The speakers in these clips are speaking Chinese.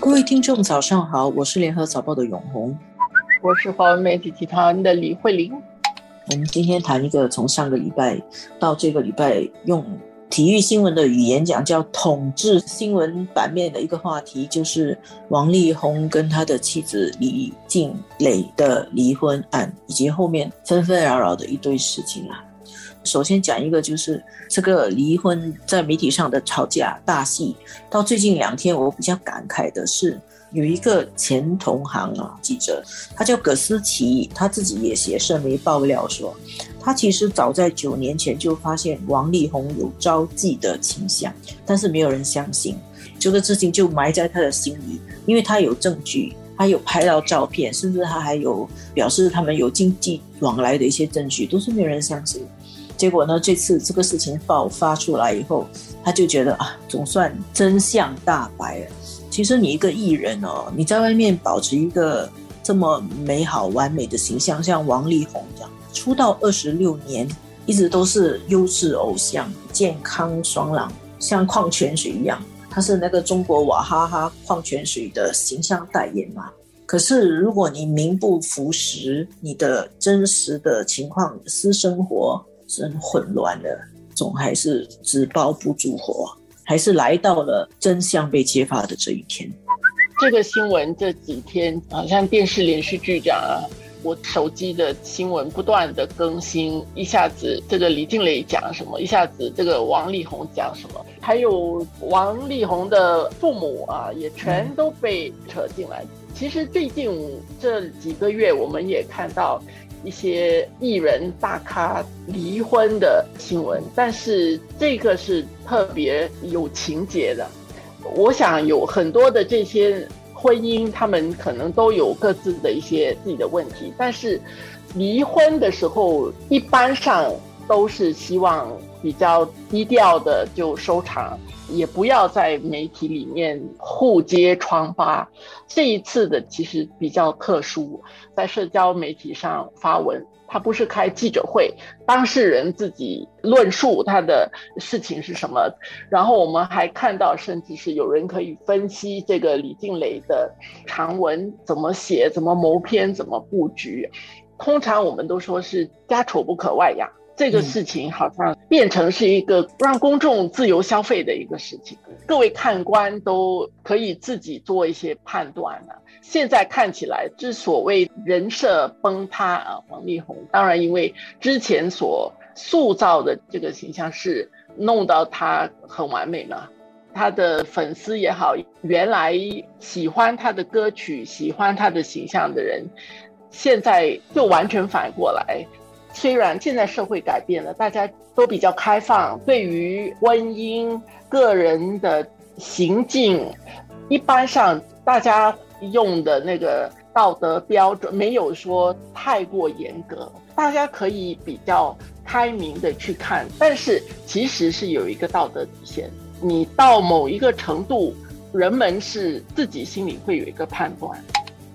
各位听众，早上好，我是联合早报的永红，我是华文媒体集团的李慧玲。我们今天谈一个从上个礼拜到这个礼拜用体育新闻的语言讲，叫统治新闻版面的一个话题，就是王力宏跟他的妻子李静蕾的离婚案，以及后面纷纷扰扰的一堆事情啊。首先讲一个，就是这个离婚在媒体上的吵架大戏。到最近两天，我比较感慨的是，有一个前同行啊记者，他叫葛思琪，他自己也写社媒爆料说，他其实早在九年前就发现王力宏有招妓的倾向，但是没有人相信，这个事情就埋在他的心里，因为他有证据，他有拍到照片，甚至他还有表示他们有经济往来的一些证据，都是没有人相信。结果呢？这次这个事情爆发出来以后，他就觉得啊，总算真相大白了。其实你一个艺人哦，你在外面保持一个这么美好完美的形象，像王力宏这样，出道二十六年，一直都是优质偶像，健康爽朗，像矿泉水一样。他是那个中国娃哈哈矿泉水的形象代言嘛。可是如果你名不符实，你的真实的情况、私生活。真混乱了，总还是纸包不住火，还是来到了真相被揭发的这一天。这个新闻这几天好像电视连续剧这样啊，我手机的新闻不断的更新，一下子这个李静蕾讲什么，一下子这个王力宏讲什么，还有王力宏的父母啊，也全都被扯进来。其实最近这几个月，我们也看到。一些艺人大咖离婚的新闻，但是这个是特别有情节的。我想有很多的这些婚姻，他们可能都有各自的一些自己的问题，但是离婚的时候，一般上都是希望比较低调的就收场。也不要在媒体里面互揭疮疤。这一次的其实比较特殊，在社交媒体上发文，他不是开记者会，当事人自己论述他的事情是什么。然后我们还看到，甚至是有人可以分析这个李静蕾的长文怎么写、怎么谋篇、怎么布局。通常我们都说是家丑不可外扬。这个事情好像变成是一个让公众自由消费的一个事情，各位看官都可以自己做一些判断了。现在看起来，之所谓人设崩塌啊，王力宏当然因为之前所塑造的这个形象是弄到他很完美嘛，他的粉丝也好，原来喜欢他的歌曲、喜欢他的形象的人，现在就完全反过来。虽然现在社会改变了，大家都比较开放，对于婚姻、个人的行径，一般上大家用的那个道德标准没有说太过严格，大家可以比较开明的去看，但是其实是有一个道德底线，你到某一个程度，人们是自己心里会有一个判断。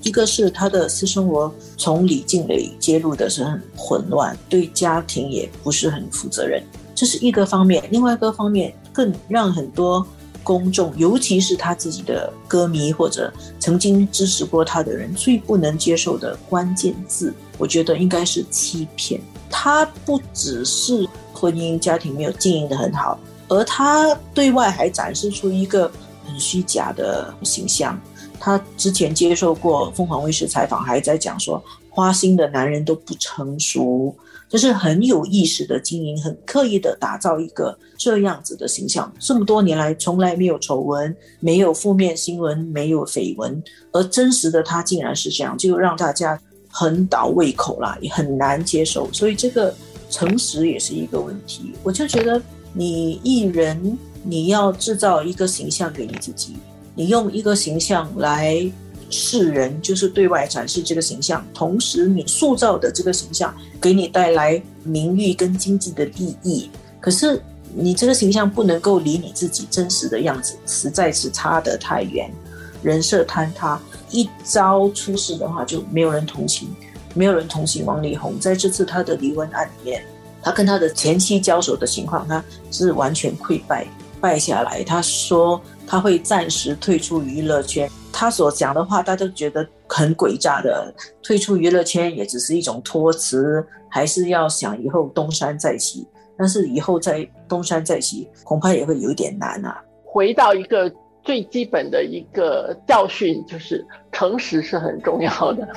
一个是他的私生活从李静蕾揭露的是很混乱，对家庭也不是很负责任，这是一个方面。另外一个方面，更让很多公众，尤其是他自己的歌迷或者曾经支持过他的人，最不能接受的关键字，我觉得应该是欺骗。他不只是婚姻家庭没有经营的很好，而他对外还展示出一个很虚假的形象。他之前接受过凤凰卫视采访，还在讲说花心的男人都不成熟，就是很有意识的经营，很刻意的打造一个这样子的形象。这么多年来从来没有丑闻，没有负面新闻，没有绯闻，而真实的他竟然是这样，就让大家很倒胃口啦，也很难接受。所以这个诚实也是一个问题。我就觉得你艺人，你要制造一个形象给你自己。你用一个形象来示人，就是对外展示这个形象，同时你塑造的这个形象给你带来名誉跟经济的利益。可是你这个形象不能够离你自己真实的样子实在是差得太远，人设坍塌，一朝出事的话就没有人同情，没有人同情王力宏。在这次他的离婚案里面，他跟他的前妻交手的情况，他是完全溃败。败下来，他说他会暂时退出娱乐圈。他所讲的话，大家都觉得很诡诈的。退出娱乐圈也只是一种托词，还是要想以后东山再起。但是以后再东山再起，恐怕也会有点难啊。回到一个最基本的一个教训，就是诚实是很重要的。